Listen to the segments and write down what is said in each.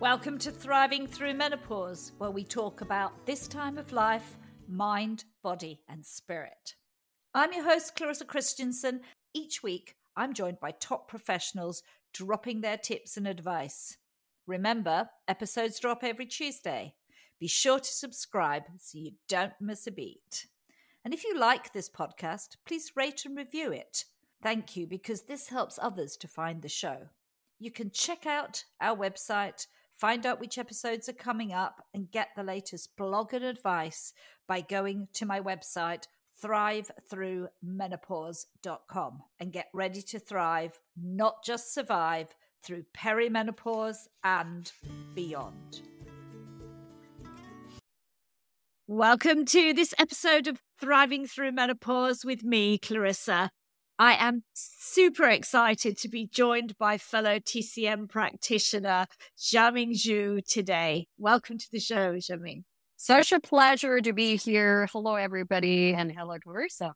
Welcome to Thriving Through Menopause, where we talk about this time of life, mind, body, and spirit. I'm your host, Clarissa Christensen. Each week, I'm joined by top professionals dropping their tips and advice. Remember, episodes drop every Tuesday. Be sure to subscribe so you don't miss a beat. And if you like this podcast, please rate and review it. Thank you because this helps others to find the show. You can check out our website Find out which episodes are coming up and get the latest blog and advice by going to my website, thrivethroughmenopause.com, and get ready to thrive, not just survive, through perimenopause and beyond. Welcome to this episode of Thriving Through Menopause with me, Clarissa. I am super excited to be joined by fellow TCM practitioner Jiaming Ju today. Welcome to the show, Xiaoming. Such a pleasure to be here. Hello, everybody, and hello, Clarissa.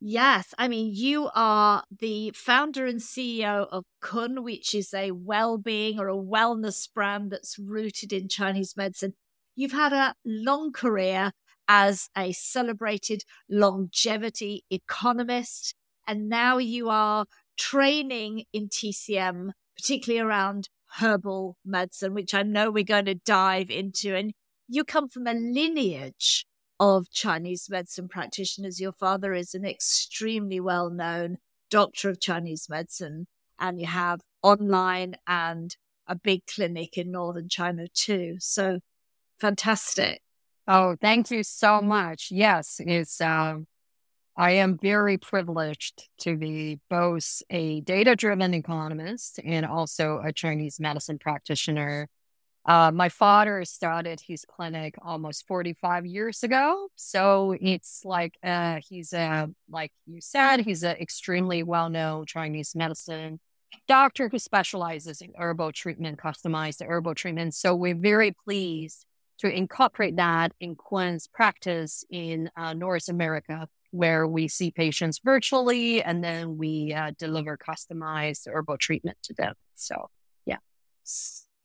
Yes, I mean, you are the founder and CEO of Kun, which is a well being or a wellness brand that's rooted in Chinese medicine. You've had a long career as a celebrated longevity economist. And now you are training in TCM, particularly around herbal medicine, which I know we're going to dive into. And you come from a lineage of Chinese medicine practitioners. Your father is an extremely well known doctor of Chinese medicine, and you have online and a big clinic in northern China too. So fantastic. Oh, thank you so much. Yes, it's um, I am very privileged to be both a data driven economist and also a Chinese medicine practitioner. Uh, my father started his clinic almost 45 years ago. So it's like uh, he's a, like you said, he's an extremely well known Chinese medicine doctor who specializes in herbal treatment, customized herbal treatment. So we're very pleased to incorporate that in Kun's practice in uh, North America, where we see patients virtually and then we uh, deliver customized herbal treatment to them. So, yeah.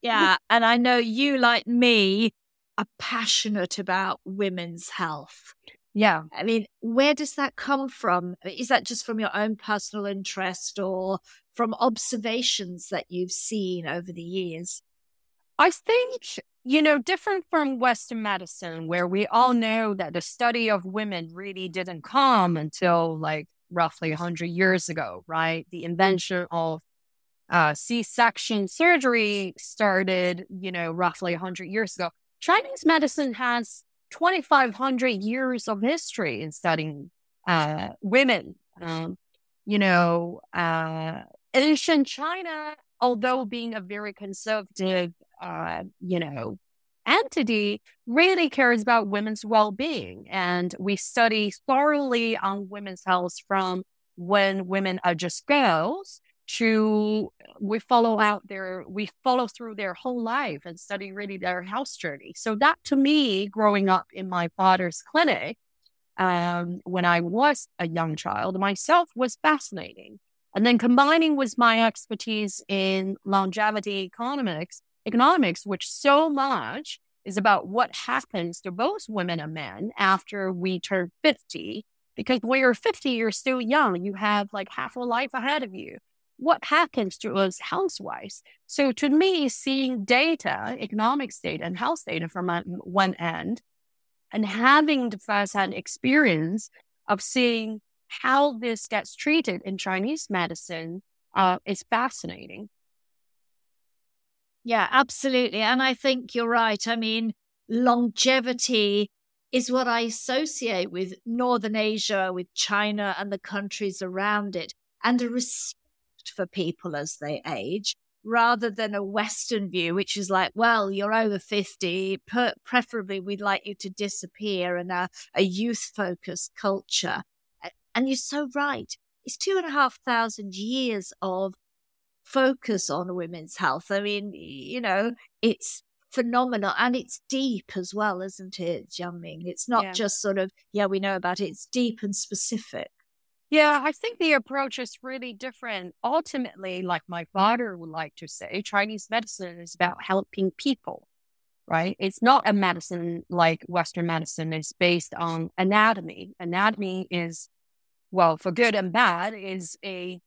Yeah. And I know you, like me, are passionate about women's health. Yeah. I mean, where does that come from? Is that just from your own personal interest or from observations that you've seen over the years? I think you know, different from Western medicine, where we all know that the study of women really didn't come until like roughly 100 years ago, right? The invention of uh, C section surgery started, you know, roughly 100 years ago. Chinese medicine has 2,500 years of history in studying uh, women. Um, you know, uh, ancient China, although being a very conservative uh, you know, entity really cares about women's well-being and we study thoroughly on women's health from when women are just girls to we follow out their we follow through their whole life and study really their health journey. So that to me growing up in my father's clinic um, when i was a young child myself was fascinating. And then combining with my expertise in longevity economics economics, which so much is about what happens to both women and men after we turn 50. Because when you're 50, you're still young. You have like half a life ahead of you. What happens to us wise? So, to me, seeing data, economics data, and health data from one end, and having the first hand experience of seeing how this gets treated in Chinese medicine uh, is fascinating. Yeah, absolutely. And I think you're right. I mean, longevity is what I associate with Northern Asia, with China and the countries around it, and a respect for people as they age rather than a Western view, which is like, well, you're over 50, per- preferably we'd like you to disappear and a, a youth focused culture. And you're so right. It's two and a half thousand years of focus on women's health. I mean, you know, it's phenomenal and it's deep as well, isn't it, Jiaming? It's not yeah. just sort of, yeah, we know about it, it's deep and specific. Yeah, I think the approach is really different. Ultimately, like my father would like to say, Chinese medicine is about helping people, right? It's not a medicine like Western medicine. It's based on anatomy. Anatomy is, well, for good and bad, is a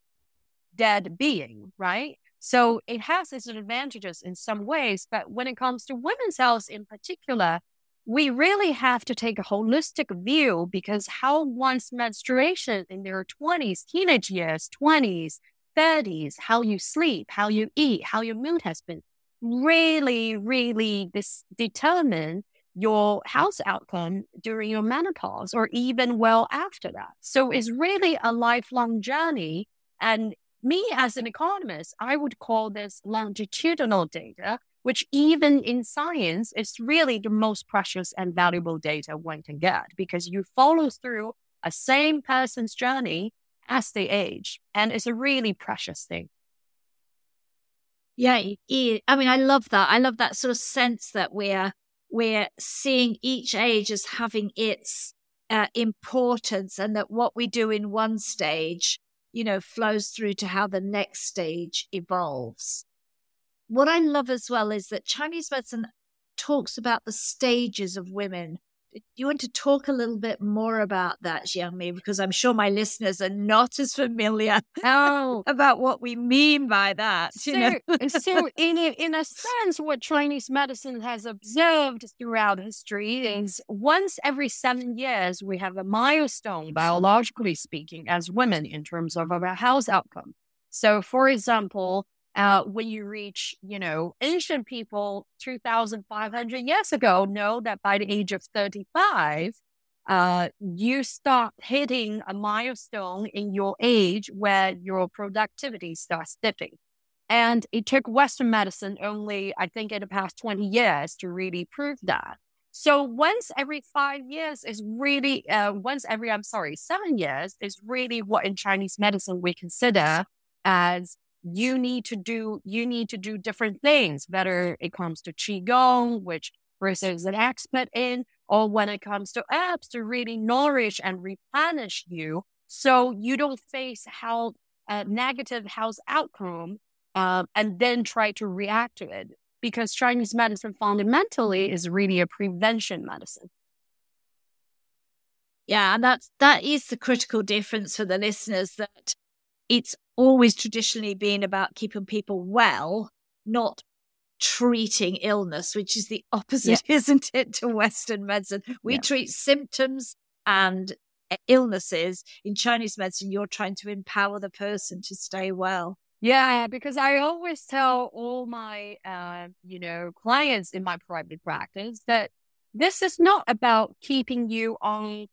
dead being, mm. right? So it has its advantages in some ways. But when it comes to women's health in particular, we really have to take a holistic view because how one's menstruation in their 20s, teenage years, 20s, 30s, how you sleep, how you eat, how your mood has been, really, really this determine your health outcome during your menopause or even well after that. So it's really a lifelong journey. And me as an economist, I would call this longitudinal data, which even in science is really the most precious and valuable data one can get because you follow through a same person's journey as they age. And it's a really precious thing. Yeah, I mean, I love that. I love that sort of sense that we're we're seeing each age as having its uh, importance, and that what we do in one stage you know, flows through to how the next stage evolves. What I love as well is that Chinese medicine talks about the stages of women do you want to talk a little bit more about that, Jiaming? Because I'm sure my listeners are not as familiar oh. about what we mean by that. So, know? so in, a, in a sense, what Chinese medicine has observed throughout history is once every seven years, we have a milestone, biologically speaking, as women in terms of our health outcome. So, for example, uh, when you reach, you know, ancient people 2,500 years ago know that by the age of 35, uh, you start hitting a milestone in your age where your productivity starts dipping. And it took Western medicine only, I think, in the past 20 years to really prove that. So once every five years is really, uh, once every, I'm sorry, seven years is really what in Chinese medicine we consider as you need to do you need to do different things whether it comes to qigong which Chris is an expert in or when it comes to herbs to really nourish and replenish you so you don't face health uh, negative health outcome um, and then try to react to it because chinese medicine fundamentally is really a prevention medicine. Yeah and that's that is the critical difference for the listeners that it's always traditionally been about keeping people well, not treating illness, which is the opposite, yeah. isn't it, to Western medicine? We yeah. treat symptoms and illnesses. In Chinese medicine, you're trying to empower the person to stay well. Yeah, because I always tell all my, uh, you know, clients in my private practice that this is not about keeping you on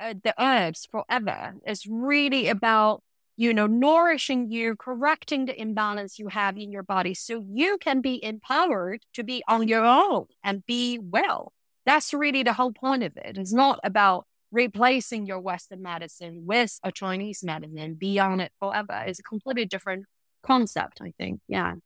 uh, the herbs forever. It's really about you know, nourishing you, correcting the imbalance you have in your body so you can be empowered to be on your own and be well. That's really the whole point of it. It's not about replacing your Western medicine with a Chinese medicine be on it forever. It's a completely different concept, I think. Yeah.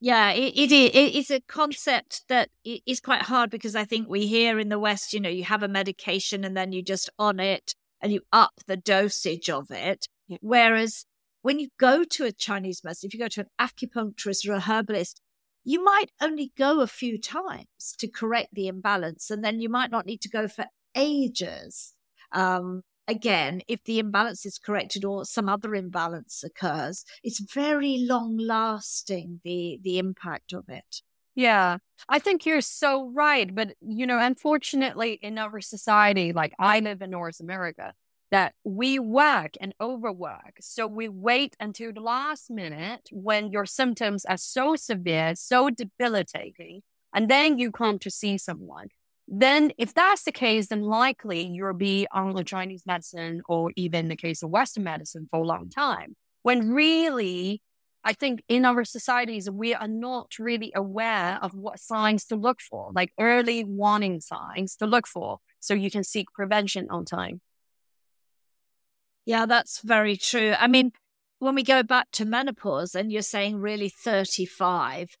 Yeah, it, it is. It is a concept that is quite hard because I think we here in the West, you know, you have a medication and then you just on it and you up the dosage of it. Yeah. Whereas when you go to a Chinese medicine, if you go to an acupuncturist or a herbalist, you might only go a few times to correct the imbalance, and then you might not need to go for ages. Um, again, if the imbalance is corrected or some other imbalance occurs, it's very long lasting, the, the impact of it. Yeah, I think you're so right. But, you know, unfortunately, in our society, like I live in North America, that we work and overwork. So we wait until the last minute when your symptoms are so severe, so debilitating, and then you come to see someone. Then, if that's the case, then likely you'll be on the Chinese medicine or even the case of Western medicine for a long time. When really I think in our societies, we are not really aware of what signs to look for, like early warning signs to look for, so you can seek prevention on time. Yeah, that's very true. I mean, when we go back to menopause and you're saying really 35,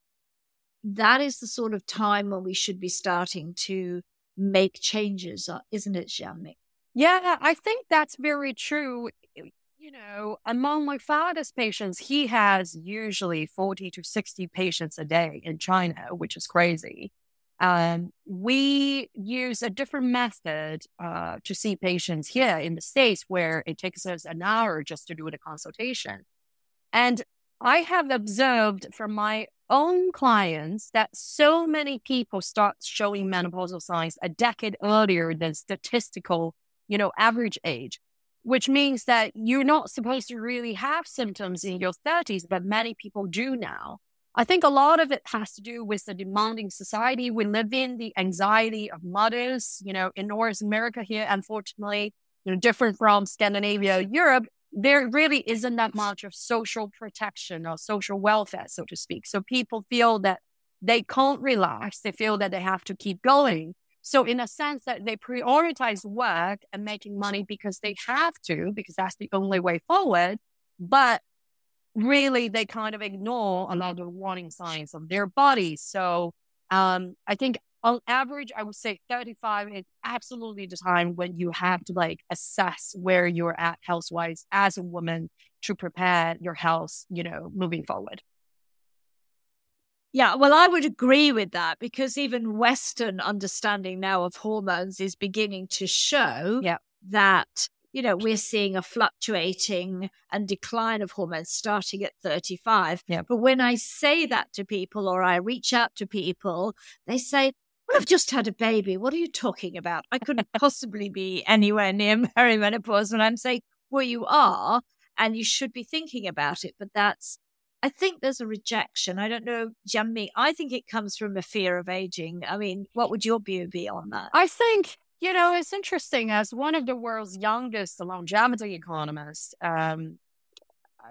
that is the sort of time when we should be starting to make changes, uh, isn't it, Jiaming? Yeah, I think that's very true. You know, among my father's patients, he has usually 40 to 60 patients a day in China, which is crazy. Um, we use a different method uh, to see patients here in the States where it takes us an hour just to do the consultation. And I have observed from my own clients that so many people start showing menopausal signs a decade earlier than statistical, you know, average age, which means that you're not supposed to really have symptoms in your 30s, but many people do now. I think a lot of it has to do with the demanding society we live in, the anxiety of mothers. You know, in North America here, unfortunately, you know, different from Scandinavia, Europe, there really isn't that much of social protection or social welfare, so to speak. So people feel that they can't relax. They feel that they have to keep going. So in a sense that they prioritize work and making money because they have to, because that's the only way forward. But really they kind of ignore a lot of warning signs of their bodies. So um, I think on average, I would say 35 is absolutely the time when you have to like assess where you're at health wise as a woman to prepare your health, you know, moving forward. Yeah, well, I would agree with that because even Western understanding now of hormones is beginning to show yeah. that you know, we're seeing a fluctuating and decline of hormones starting at 35. Yep. But when I say that to people or I reach out to people, they say, well, I've just had a baby. What are you talking about? I couldn't possibly be anywhere near perimenopause. And I'm saying, well, you are, and you should be thinking about it. But that's, I think there's a rejection. I don't know, Jiaming. I think it comes from a fear of aging. I mean, what would your view be on that? I think you know, it's interesting. As one of the world's youngest longevity economists, um,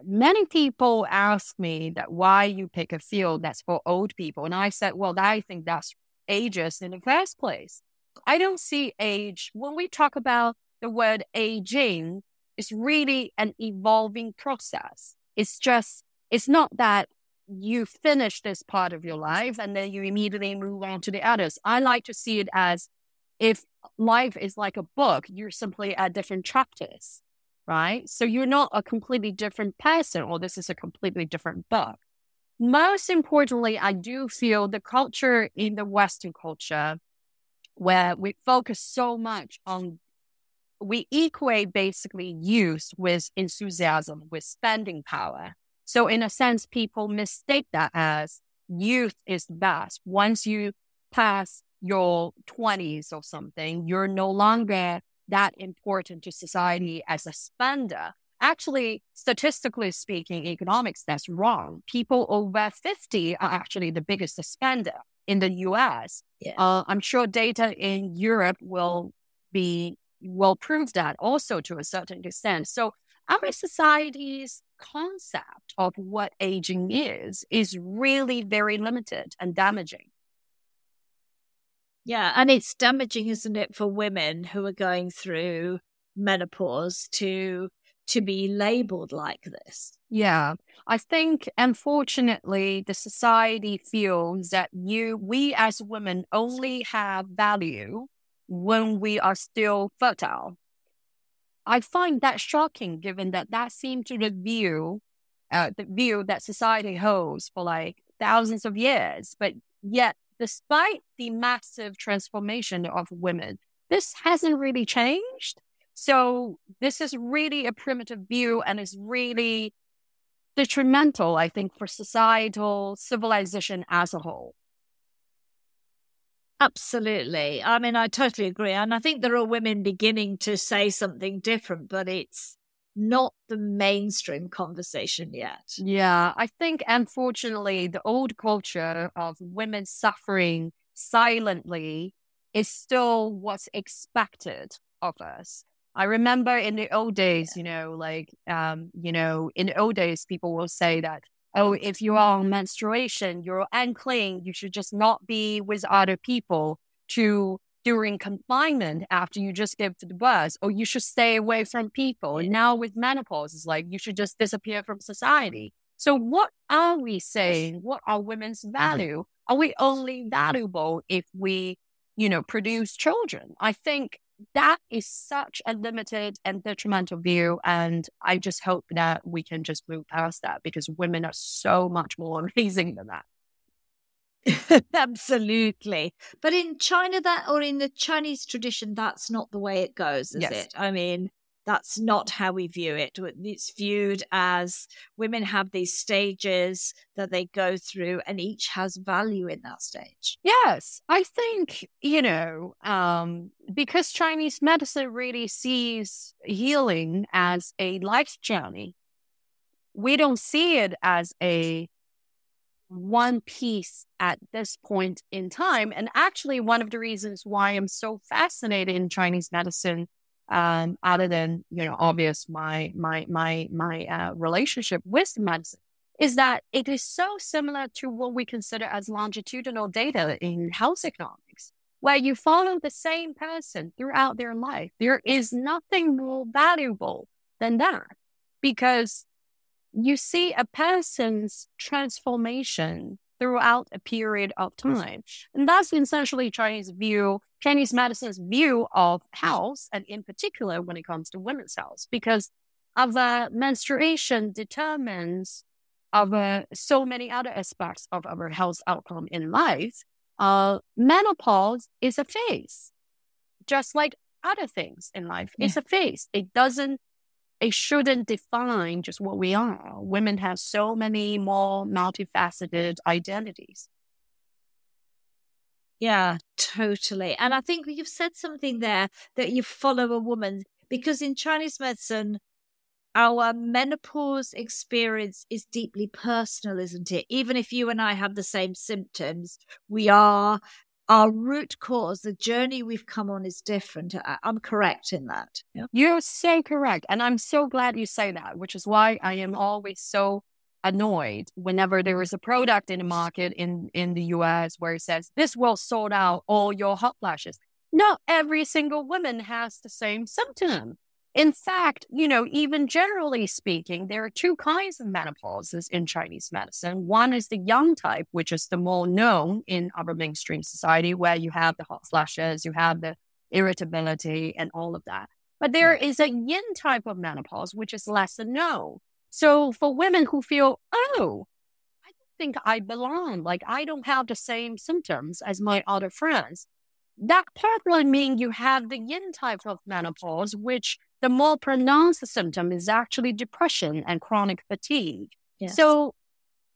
many people ask me that why you pick a field that's for old people, and I said, well, I think that's ageist in the first place. I don't see age when we talk about the word aging. It's really an evolving process. It's just, it's not that you finish this part of your life and then you immediately move on to the others. I like to see it as if life is like a book, you're simply at different chapters, right? So you're not a completely different person, or this is a completely different book. Most importantly, I do feel the culture in the Western culture, where we focus so much on, we equate basically youth with enthusiasm, with spending power. So, in a sense, people mistake that as youth is best. Once you pass your 20s or something, you're no longer that important to society as a spender. Actually, statistically speaking, economics, that's wrong. People over 50 are actually the biggest spender in the US. Yeah. Uh, I'm sure data in Europe will be will prove that also to a certain extent. So our society's concept of what aging is is really very limited and damaging. Yeah, and it's damaging, isn't it, for women who are going through menopause to to be labeled like this. Yeah. I think unfortunately the society feels that you we as women only have value when we are still fertile. I find that shocking given that that seems to the view uh, the view that society holds for like thousands of years, but yet despite the massive transformation of women, this hasn't really changed. So this is really a primitive view and is really detrimental, I think, for societal civilization as a whole. Absolutely. I mean, I totally agree. And I think there are women beginning to say something different, but it's not the mainstream conversation yet. Yeah, I think unfortunately the old culture of women suffering silently is still what's expected of us. I remember in the old days, you know, like um, you know, in the old days people will say that oh, if you are on menstruation, you're unclean, you should just not be with other people to during confinement after you just give to the birth, or you should stay away from people. And now with menopause, it's like you should just disappear from society. So what are we saying? What are women's mm-hmm. value? Are we only valuable if we, you know, produce children? I think that is such a limited and detrimental view. And I just hope that we can just move past that because women are so much more amazing than that. Absolutely. But in China, that or in the Chinese tradition, that's not the way it goes, is yes. it? I mean, that's not how we view it. It's viewed as women have these stages that they go through, and each has value in that stage. Yes, I think, you know, um, because Chinese medicine really sees healing as a life journey, we don't see it as a one piece at this point in time. And actually, one of the reasons why I'm so fascinated in Chinese medicine um, other than you know obvious my my my my uh, relationship with medicine is that it is so similar to what we consider as longitudinal data in health economics where you follow the same person throughout their life there is nothing more valuable than that because you see a person's transformation throughout a period of time. And that's essentially Chinese view, Chinese medicine's view of health, and in particular when it comes to women's health, because of uh, menstruation determines of uh, so many other aspects of our health outcome in life. Uh, menopause is a phase, just like other things in life. Yeah. It's a phase. It doesn't it shouldn't define just what we are. Women have so many more multifaceted identities. Yeah, totally. And I think you've said something there that you follow a woman because in Chinese medicine, our menopause experience is deeply personal, isn't it? Even if you and I have the same symptoms, we are our root cause, the journey we've come on is different. I, am correct in that. Yeah. You're so correct. And I'm so glad you say that, which is why I am always so annoyed whenever there is a product in the market in, in the US where it says, this will sort out all your hot flashes. Not every single woman has the same symptom. In fact, you know, even generally speaking, there are two kinds of menopauses in Chinese medicine. One is the yang type, which is the more known in our mainstream society, where you have the hot flashes, you have the irritability, and all of that. But there is a yin type of menopause, which is less known. So for women who feel, oh, I don't think I belong, like I don't have the same symptoms as my other friends, that probably means you have the yin type of menopause, which the more pronounced symptom is actually depression and chronic fatigue. Yes. So,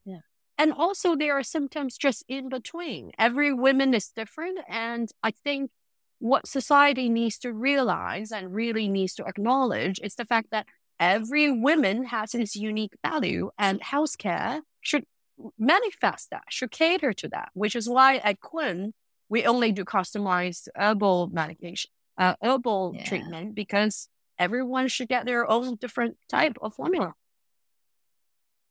yeah. And also there are symptoms just in between. Every woman is different. And I think what society needs to realize and really needs to acknowledge is the fact that every woman has its unique value and healthcare should manifest that, should cater to that, which is why at Kun, we only do customized herbal medication, uh, herbal yeah. treatment because everyone should get their own different type of formula.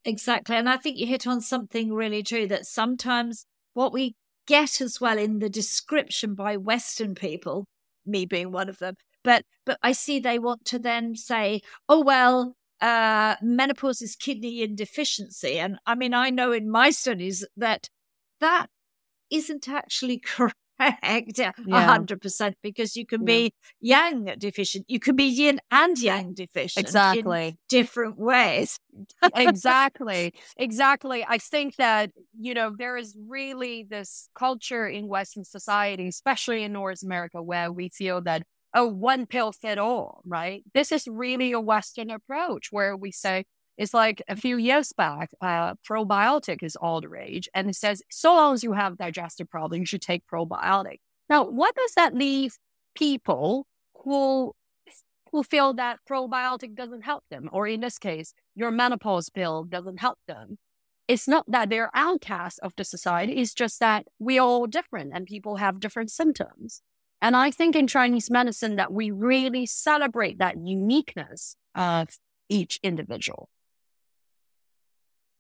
Exactly. And I think you hit on something really true that sometimes what we get as well in the description by Western people, me being one of them, but but I see they want to then say, oh well, uh, menopause is kidney deficiency. And I mean, I know in my studies that that isn't actually correct correct, a hundred percent, because you can yeah. be yang deficient, you can be yin and yang deficient, exactly, different ways. exactly, exactly. I think that you know there is really this culture in Western society, especially in North America, where we feel that oh, one pill fit all, right? This is really a Western approach where we say, it's like a few years back, uh, probiotic is all the rage. And it says, so long as you have digestive problem, you should take probiotic. Now, what does that leave people who who feel that probiotic doesn't help them, or in this case, your menopause pill doesn't help them? It's not that they're outcasts of the society. It's just that we're all different and people have different symptoms. And I think in Chinese medicine that we really celebrate that uniqueness of each individual.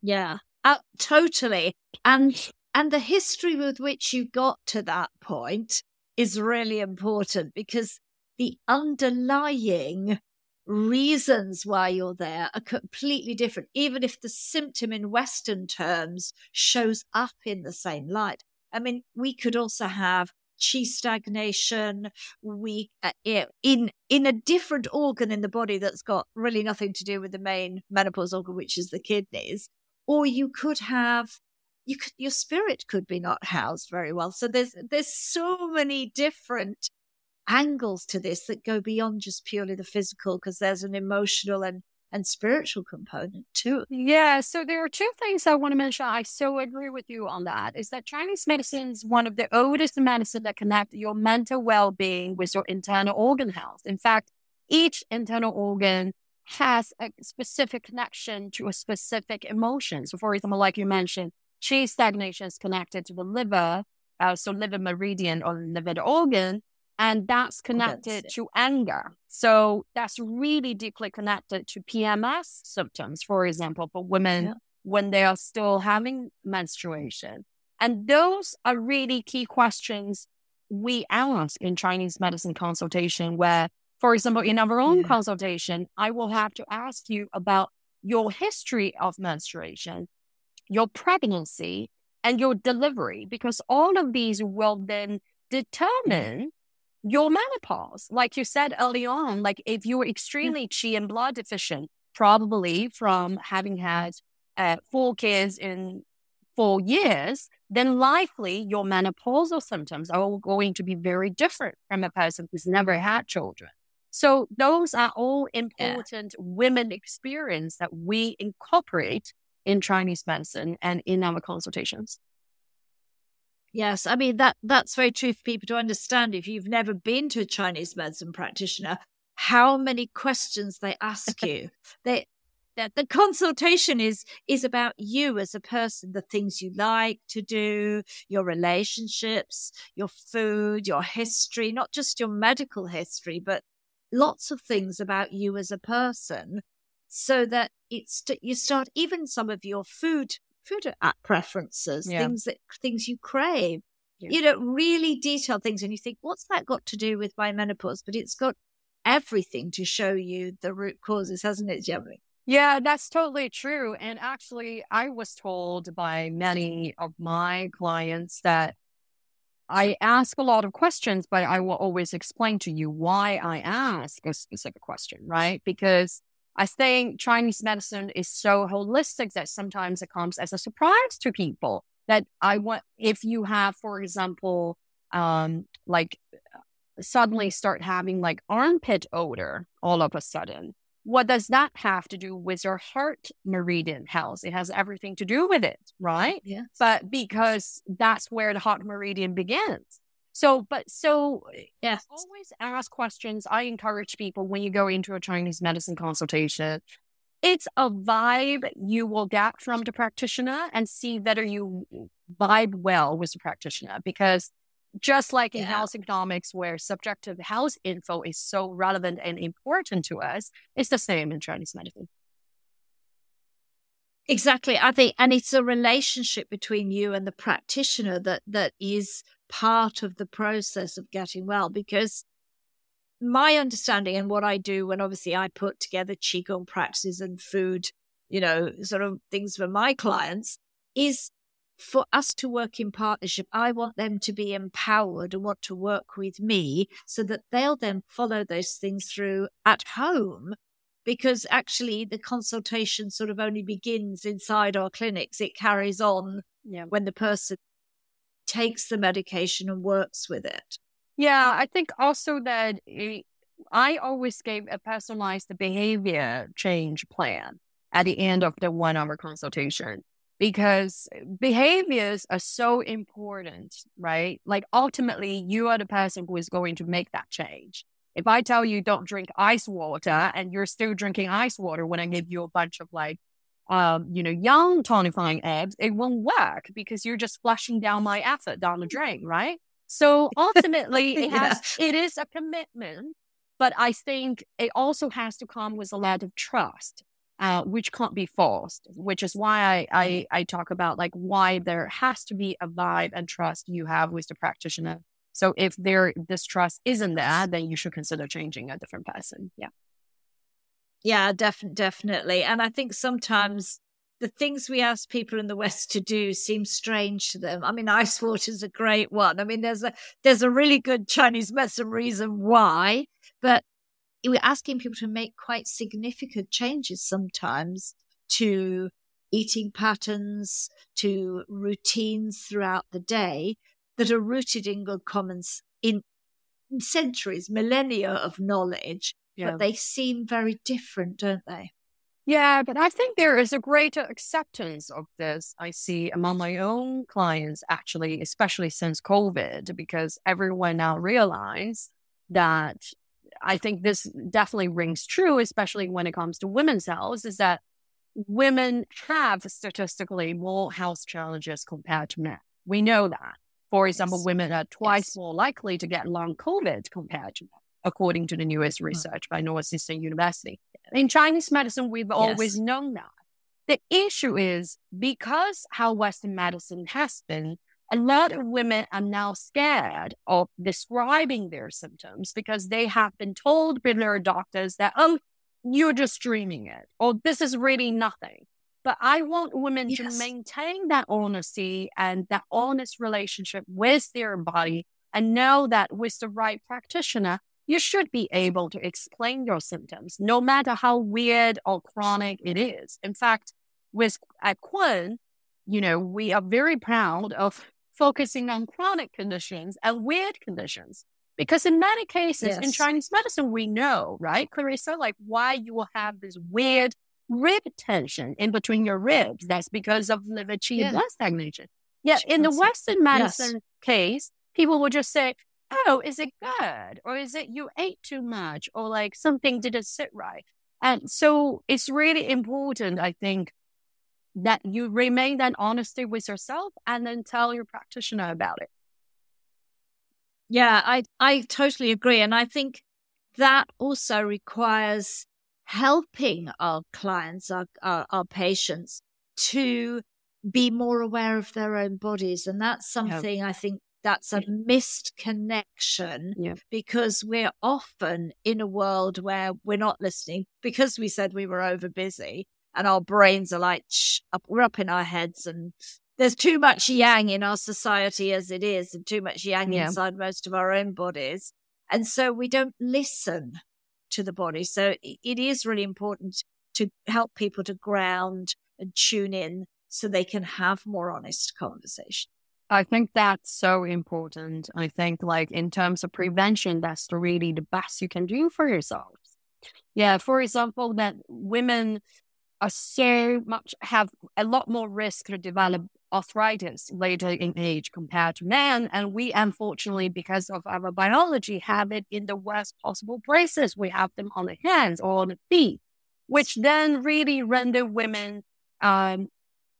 Yeah, uh, totally. And and the history with which you got to that point is really important because the underlying reasons why you're there are completely different, even if the symptom in Western terms shows up in the same light. I mean, we could also have chi stagnation. We uh, in in a different organ in the body that's got really nothing to do with the main menopause organ, which is the kidneys. Or you could have you could your spirit could be not housed very well. So there's there's so many different angles to this that go beyond just purely the physical because there's an emotional and and spiritual component too. Yeah. So there are two things I want to mention. I so agree with you on that. Is that Chinese medicine is one of the oldest medicine that connect your mental well-being with your internal organ health. In fact, each internal organ has a specific connection to a specific emotion. So, for example, like you mentioned, chi stagnation is connected to the liver, uh, so liver meridian or liver organ, and that's connected to anger. So that's really deeply connected to PMS symptoms, for example, for women yeah. when they are still having menstruation. And those are really key questions we ask in Chinese medicine consultation, where, for example, in our own yeah. consultation, I will have to ask you about your history of menstruation, your pregnancy, and your delivery, because all of these will then determine your menopause. Like you said early on, like if you were extremely chi and blood deficient, probably from having had uh, four kids in four years, then likely your menopausal symptoms are going to be very different from a person who's never had children. So those are all important yeah. women experience that we incorporate in Chinese medicine and in our consultations. Yes, I mean that that's very true for people to understand. If you've never been to a Chinese medicine practitioner, how many questions they ask you. they that the consultation is is about you as a person, the things you like to do, your relationships, your food, your history, not just your medical history, but lots of things about you as a person so that it's you start even some of your food food preferences, yeah. things that things you crave. Yeah. You know, really detailed things, and you think, what's that got to do with my menopause? But it's got everything to show you the root causes, hasn't it, Jeremy? Yeah, that's totally true. And actually, I was told by many of my clients that I ask a lot of questions, but I will always explain to you why I ask a specific question, right? Because I think Chinese medicine is so holistic that sometimes it comes as a surprise to people that I want, if you have, for example, um, like suddenly start having like armpit odor all of a sudden. What does that have to do with your heart meridian health? It has everything to do with it, right? Yes. But because that's where the heart meridian begins. So, but so eh, yeah, always ask questions. I encourage people when you go into a Chinese medicine consultation, it's a vibe you will get from the practitioner and see whether you vibe well with the practitioner. Because just like in yeah. health economics, where subjective house info is so relevant and important to us, it's the same in Chinese medicine. Exactly. I think, and it's a relationship between you and the practitioner that, that is part of the process of getting well because my understanding and what I do when obviously I put together Qigong practices and food, you know, sort of things for my clients is for us to work in partnership. I want them to be empowered and want to work with me so that they'll then follow those things through at home. Because actually, the consultation sort of only begins inside our clinics. It carries on yeah. when the person takes the medication and works with it. Yeah, I think also that I always gave a personalized behavior change plan at the end of the one hour consultation because behaviors are so important, right? Like ultimately, you are the person who is going to make that change. If I tell you don't drink ice water and you're still drinking ice water when I give you a bunch of like um, you know, yang tonifying eggs, it won't work because you're just flushing down my effort down the drain, right? So ultimately, it has yeah. it is a commitment, but I think it also has to come with a lot of trust, uh, which can't be forced. Which is why I, I I talk about like why there has to be a vibe and trust you have with the practitioner. So if there this trust isn't there, then you should consider changing a different person. Yeah. Yeah, def- definitely. And I think sometimes the things we ask people in the West to do seem strange to them. I mean, ice water is a great one. I mean, there's a there's a really good Chinese medicine reason why, but we're asking people to make quite significant changes sometimes to eating patterns, to routines throughout the day that are rooted in good commons in centuries, millennia of knowledge, yeah. but they seem very different, don't they? Yeah, but I think there is a greater acceptance of this. I see among my own clients, actually, especially since COVID, because everyone now realize that I think this definitely rings true, especially when it comes to women's health, is that women have statistically more health challenges compared to men. We know that. For example, yes. women are twice yes. more likely to get long COVID compared to men, according to the newest mm. research by Northeastern University. In Chinese medicine, we've yes. always known that. The issue is because how Western medicine has been, a lot of women are now scared of describing their symptoms because they have been told by their doctors that, oh, you're just dreaming it, or this is really nothing. But I want women yes. to maintain that honesty and that honest relationship with their body and know that with the right practitioner, you should be able to explain your symptoms, no matter how weird or chronic it is. In fact, with at Kun, you know, we are very proud of focusing on chronic conditions and weird conditions. Because in many cases yes. in Chinese medicine, we know, right, Clarissa, like why you will have this weird rib tension in between your ribs. That's because of liver qi yeah. blood stagnation. Yet in the Western medicine yes. case, people will just say, oh, is it good? Or is it you ate too much? Or like something didn't sit right? And so it's really important, I think, that you remain that honesty with yourself and then tell your practitioner about it. Yeah, I, I totally agree. And I think that also requires helping our clients, our, our, our patients to be more aware of their own bodies. And that's something I think that's a missed connection yeah. because we're often in a world where we're not listening because we said we were over busy and our brains are like, shh, up, we're up in our heads and there's too much yang in our society as it is and too much yang yeah. inside most of our own bodies. And so we don't listen to the body. So it is really important to help people to ground and tune in so they can have more honest conversation. I think that's so important. I think, like, in terms of prevention, that's really the best you can do for yourself. Yeah, for example, that women are so much have a lot more risk to develop arthritis later in age compared to men. And we, unfortunately, because of our biology, have it in the worst possible places. We have them on the hands or on the feet, which then really render women, um,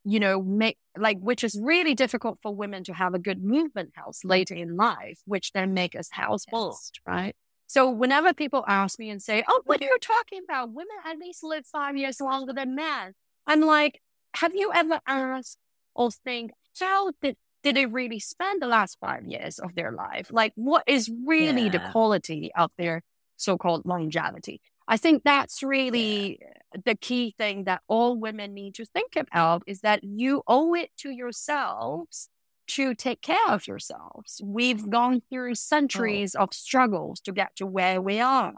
you know, make like, which is really difficult for women to have a good movement health later in life, which then make us housebound, yes. right? So whenever people ask me and say, "Oh, what are mm-hmm. you talking about? Women at least live five years longer than men," I'm like, "Have you ever asked or think, how did, did they really spend the last five years of their life? Like, what is really yeah. the quality of their so called longevity? I think that's really yeah. the key thing that all women need to think about is that you owe it to yourselves to take care of yourselves. We've gone through oh. centuries oh. of struggles to get to where we are.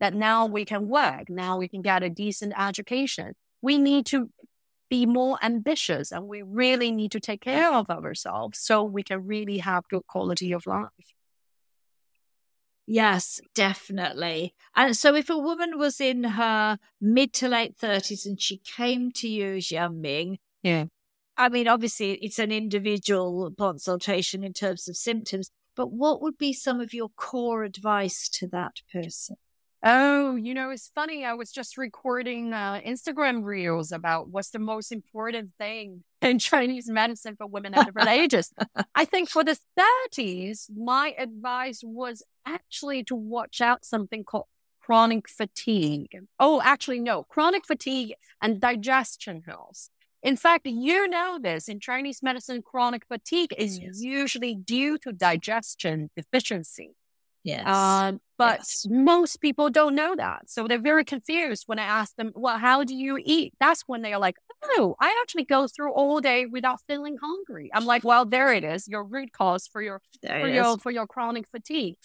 That now we can work, now we can get a decent education. We need to be more ambitious and we really need to take care of ourselves so we can really have good quality of life. Yes, definitely. And so if a woman was in her mid to late 30s and she came to you, Jiaming, yeah. I mean, obviously it's an individual consultation in terms of symptoms, but what would be some of your core advice to that person? Oh, you know, it's funny. I was just recording uh, Instagram reels about what's the most important thing in Chinese medicine for women at different ages. I think for the 30s, my advice was actually to watch out something called chronic fatigue. Oh, actually, no, chronic fatigue and digestion health. In fact, you know this in Chinese medicine, chronic fatigue is yes. usually due to digestion deficiency. Yes. Um, but yes. most people don't know that. So they're very confused when I ask them, well, how do you eat? That's when they're like, no, I actually go through all day without feeling hungry. I'm like, well, there it is, your root cause for your for your for your chronic fatigue.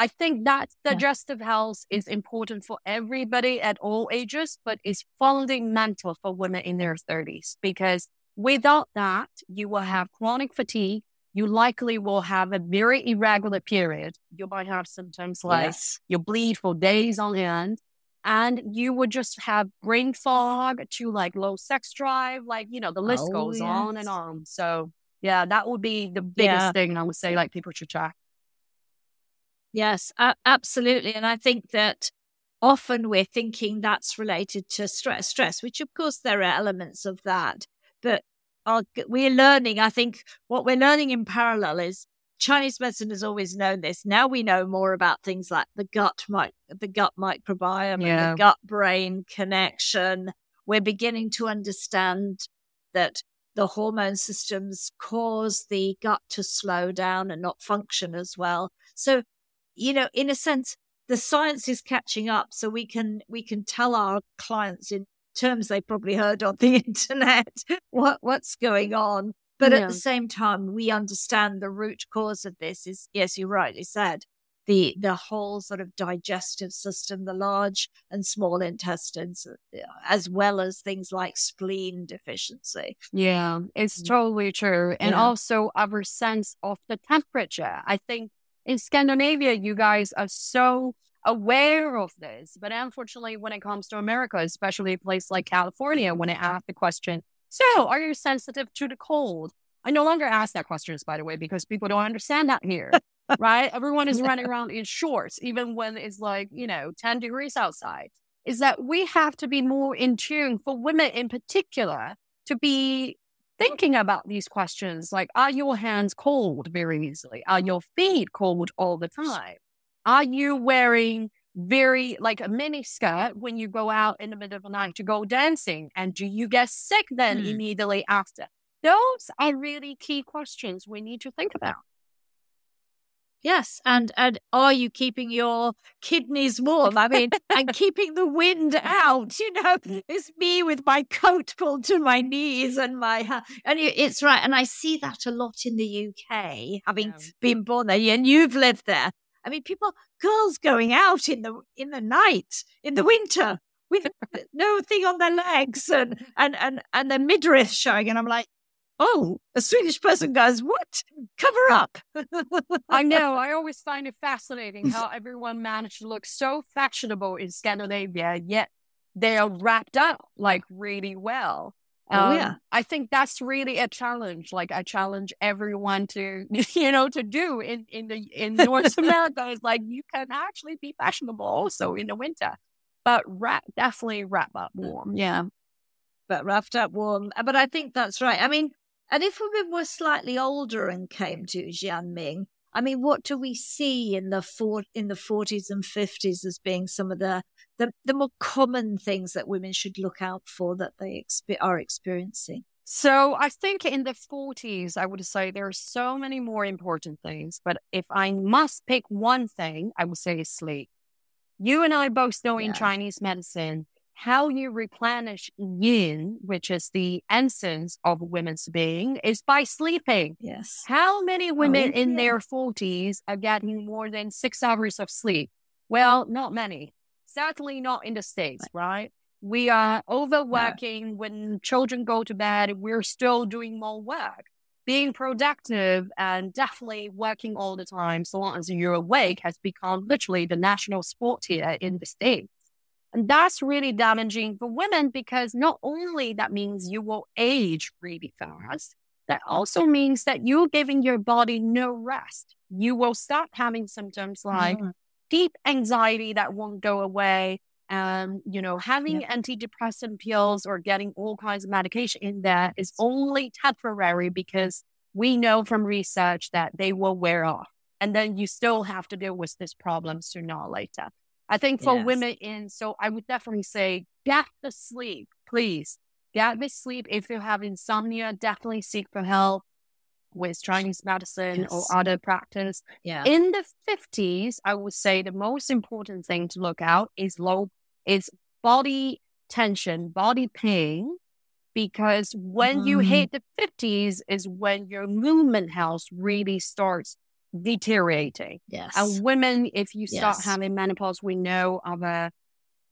I think that digestive yeah. health is mm-hmm. important for everybody at all ages, but is fundamental for women in their 30s because without that, you will have chronic fatigue. You likely will have a very irregular period. You might have symptoms like yes. you bleed for days on end and you would just have brain fog to like low sex drive. Like, you know, the list oh, goes yes. on and on. So, yeah, that would be the biggest yeah. thing I would say, like, people should check. Yes, absolutely. And I think that often we're thinking that's related to stress, stress, which of course there are elements of that. But our, we're learning, I think what we're learning in parallel is Chinese medicine has always known this. Now we know more about things like the gut, the gut microbiome, yeah. and the gut brain connection. We're beginning to understand that the hormone systems cause the gut to slow down and not function as well. So, you know, in a sense, the science is catching up. So we can we can tell our clients in terms they probably heard on the internet what what's going on but yeah. at the same time, we understand the root cause of this is, yes, you rightly said, the the whole sort of digestive system, the large and small intestines, uh, as well as things like spleen deficiency. Yeah, it's mm. totally true. And yeah. also our sense of the temperature. I think in Scandinavia, you guys are so aware of this. But unfortunately, when it comes to America, especially a place like California, when I ask the question, so, are you sensitive to the cold? I no longer ask that questions, by the way, because people don't understand that here, right? Everyone is running around in shorts, even when it's like, you know, 10 degrees outside. Is that we have to be more in tune for women in particular to be thinking about these questions like, are your hands cold very easily? Are your feet cold all the time? Are you wearing very like a mini skirt when you go out in the middle of the night to go dancing? And do you get sick then hmm. immediately after? Those are really key questions we need to think about. Yes, and and are you keeping your kidneys warm? I mean, and keeping the wind out. You know, it's me with my coat pulled to my knees and my uh, and it's right. And I see that a lot in the UK, having yeah. been born there, and you've lived there. I mean, people, girls going out in the in the night in the winter with no thing on their legs and and and and their midriff showing, and I'm like, oh, a Swedish person goes, what? Cover up. I know. I always find it fascinating how everyone managed to look so fashionable in Scandinavia, yet they are wrapped up like really well. Oh, um, yeah. I think that's really a challenge. Like I challenge everyone to, you know, to do in, in the in North America is like you can actually be fashionable also in the winter. But wrap definitely wrap up warm. Yeah. But wrapped up warm. But I think that's right. I mean, and if women were slightly older and came to Jiaming, I mean, what do we see in the for, in the forties and fifties as being some of the, the, the more common things that women should look out for that they exp- are experiencing? So I think in the 40s, I would say there are so many more important things. But if I must pick one thing, I would say sleep. You and I both know yeah. in Chinese medicine, how you replenish yin, which is the essence of a women's being, is by sleeping. Yes. How many oh, women oh, in their 40s are getting more than six hours of sleep? Well, not many. Certainly not in the States, right? We are overworking when children go to bed. We're still doing more work. Being productive and definitely working all the time, so long as you're awake, has become literally the national sport here in the States. And that's really damaging for women because not only that means you will age really fast, that also means that you're giving your body no rest. You will start having symptoms like mm-hmm. deep anxiety that won't go away, and you know, having yeah. antidepressant pills or getting all kinds of medication in there is only temporary because we know from research that they will wear off. And then you still have to deal with this problem sooner or later. I think for yes. women in, so I would definitely say get the sleep, please. Get the sleep. If you have insomnia, definitely seek for help with Chinese medicine yes. or other practice. Yeah. In the 50s, I would say the most important thing to look out is low, is body tension, body pain because when you Mhm. hit the 50s is when your movement health really starts deteriorating. Yes. And women, if you start Yes. having menopause, we know of our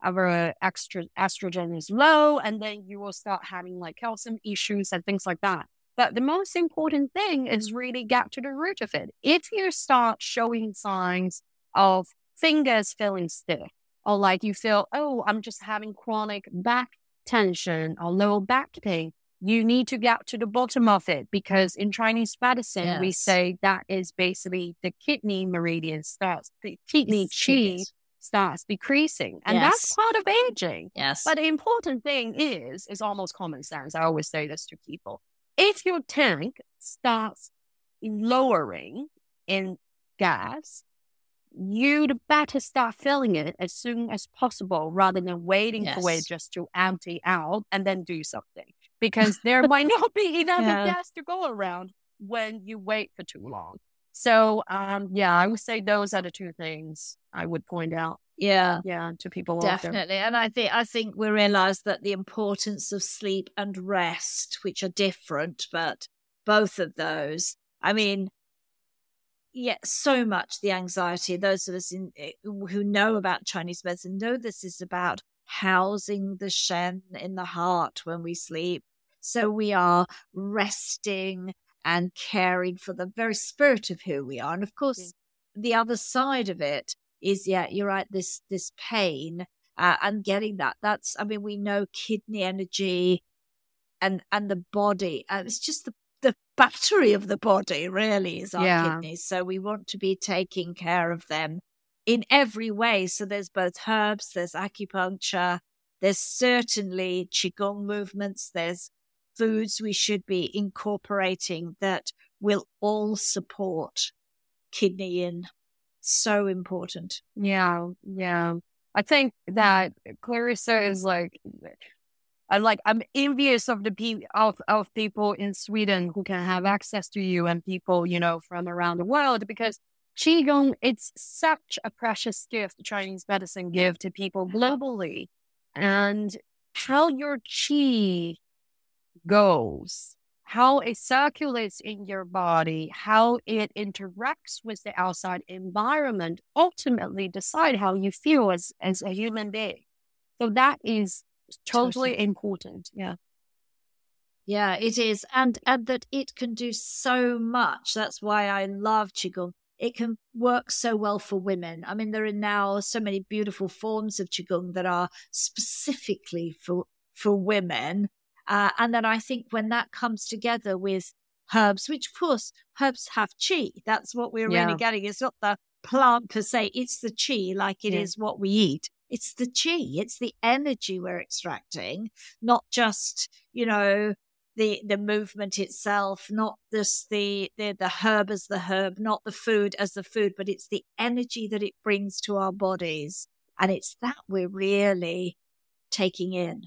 our extra estrogen is low, and then you will start having like calcium issues and things like that. But the most important thing is really get to the root of it. If you start showing signs of fingers feeling stiff, or like you feel, oh, I'm just having chronic back tension or low back pain, you need to get to the bottom of it because in Chinese medicine, we say that is basically the kidney meridian starts, the kidney Yes, is. starts decreasing. And that's part of aging. Yes. But the important thing is, is almost common sense. I always say this to people. If your tank starts lowering in gas, you'd better start filling it as soon as possible rather than waiting for it just to empty out and then do something. Because there might not be enough Yeah. gas to go around when you wait for too long. So um yeah, I would say those are the two things I would point out. yeah. Yeah, to people. Definitely. And I think I think we realize that the importance of sleep and rest, which are different, but both of those, I mean, yeah, so much the anxiety. Those of us in eh, who know about Chinese medicine know this is about housing the shen in the heart when we sleep. So we are resting and caring for the very spirit of who we are. And of course, the other side of it is, yeah, you're right. This this pain uh, and getting that. That's, I mean, we know kidney energy and and the body. And it's just the the battery of the body really is our Yeah. kidneys. So we want to be taking care of them in every way. So there's both herbs, there's acupuncture, there's certainly qigong movements, there's foods we should be incorporating that will all support kidney yin. So important. Yeah, yeah. I think that Clarissa is like, I'm like, I'm envious of the pe- of of people in Sweden who can have access to you and people you know from around the world because qigong it's such a precious gift Chinese medicine give to people globally, and how your qi goes, how it circulates in your body, how it interacts with the outside environment, ultimately decide how you feel as, as a human being. So that is totally, Totally. important. Yeah. Yeah, it is. And and that it can do so much. That's why I love Qigong. It can work so well for women. I mean, there are now so many beautiful forms of Qigong that are specifically for for women. Uh, and then I think when that comes together with herbs, which of course herbs have chi, that's what we're Yeah. really getting. It's not the plant per se, it's the chi, like it is Yeah. what we eat. It's the chi, it's the energy we're extracting, not just, you know, the the movement itself, not just the, the the herb as the herb, not the food as the food, but it's the energy that it brings to our bodies, and it's that we're really taking in.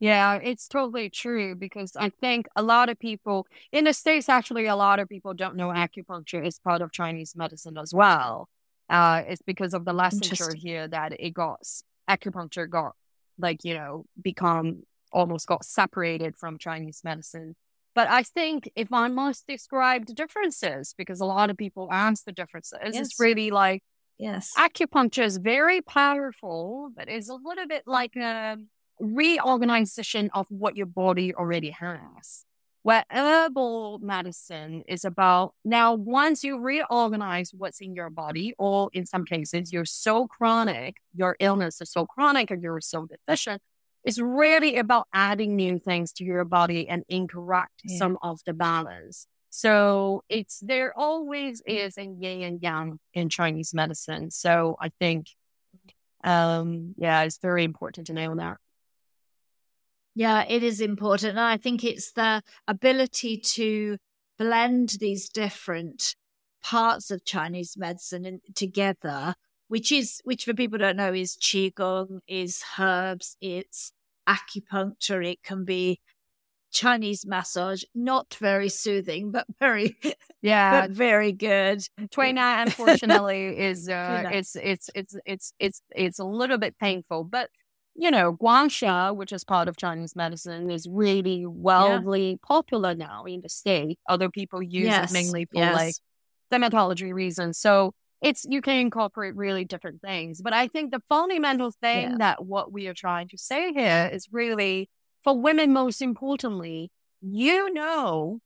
Yeah, it's totally true because I think a lot of people in the States, actually, a lot of people don't know acupuncture is part of Chinese medicine as well. Uh, it's because of the licensure here that it got acupuncture got like, you know, become almost got separated from Chinese medicine. But I think if I must describe the differences, because a lot of people ask the differences, Yes. it's really like Yes. acupuncture is very powerful, but it's a little bit like a reorganization of what your body already has. Where herbal medicine is about now, once you reorganize what's in your body, or in some cases, you're so chronic, your illness is so chronic, or you're so deficient, it's really about adding new things to your body and incorrect Yeah. some of the balance. So it's there always is a yin and yang in Chinese medicine. So I think, um, yeah, it's very important to know that. Yeah, it is important. And I think it's the ability to blend these different parts of Chinese medicine in, together, which is, which for people don't know is Qigong, is herbs, it's acupuncture, it can be Chinese massage, not very soothing, but very, Yeah, but very good. Tuina unfortunately is uh, it's it's it's it's it's it's a little bit painful, but you know, gua sha, which is part of Chinese medicine, is really wildly yeah. popular now in the state. Other people use yes. it mainly for yes. like dermatology reasons. So it's you can incorporate really different things. But I think the fundamental thing yeah. that what we are trying to say here is really for women, most importantly, you know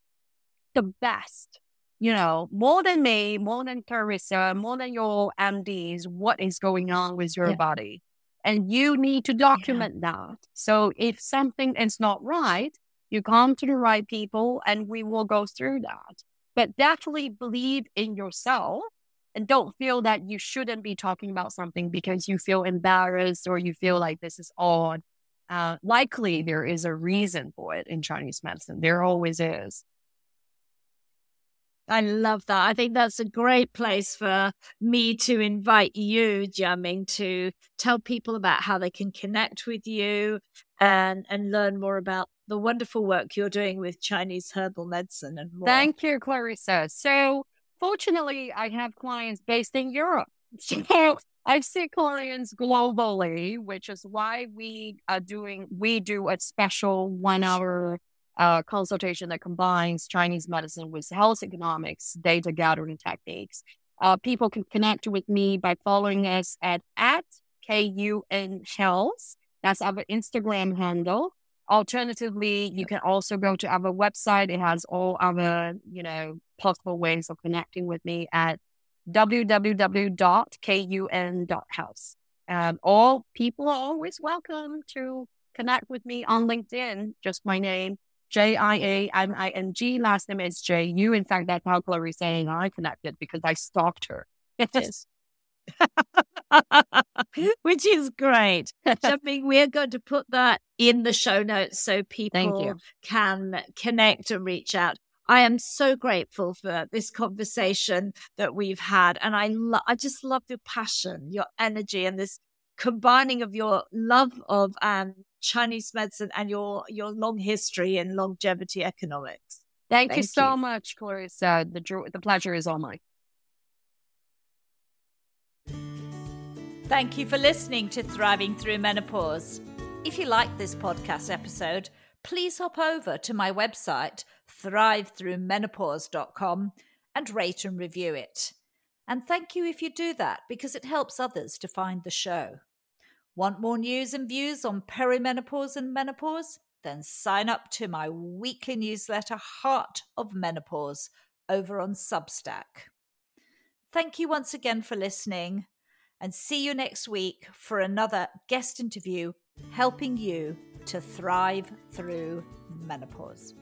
the best, you know, more than me, more than Clarissa, more than your MDs, what is going on with your yeah. body. And you need to document yeah. that. So if something is not right, you come to the right people and we will go through that. But definitely believe in yourself and don't feel that you shouldn't be talking about something because you feel embarrassed or you feel like this is odd. Uh, likely there is a reason for it in Chinese medicine. There always is. I love that. I think that's a great place for me to invite you, Jiaming, to tell people about how they can connect with you and and learn more about the wonderful work you're doing with Chinese herbal medicine and more. Thank you, Clarissa. So fortunately, I have clients based in Europe. So I see clients globally, which is why we are doing, we do a special one hour uh, consultation that combines Chinese medicine with health economics, data gathering techniques. Uh, people can connect with me by following us at, at KUN Health. That's our Instagram handle. Alternatively, you can also go to our website. It has all our, you know, possible ways of connecting with me at www.kun.health. And all people are always welcome to connect with me on LinkedIn. Just my name, J I A M I N G. Last name is J U. In fact, that's how Clarissa and I connected because I stalked her. Yes. Which is great. Jiaming, we're going to put that in the show notes so people can connect and reach out. I am so grateful for this conversation that we've had. And I, lo- I just love your passion, your energy, and this combining of your love of um, Chinese medicine and your, your long history in longevity economics. Thank, Thank you so much, Clarissa. The, the pleasure is all mine. Thank you for listening to Thriving Through Menopause. If you like this podcast episode, please hop over to my website, thrivethroughmenopause.com, and rate and review it. And thank you if you do that because it helps others to find the show. Want more news and views on perimenopause and menopause? Then sign up to my weekly newsletter, Heart of Menopause, over on Substack. Thank you once again for listening, and see you next week for another guest interview helping you to thrive through menopause.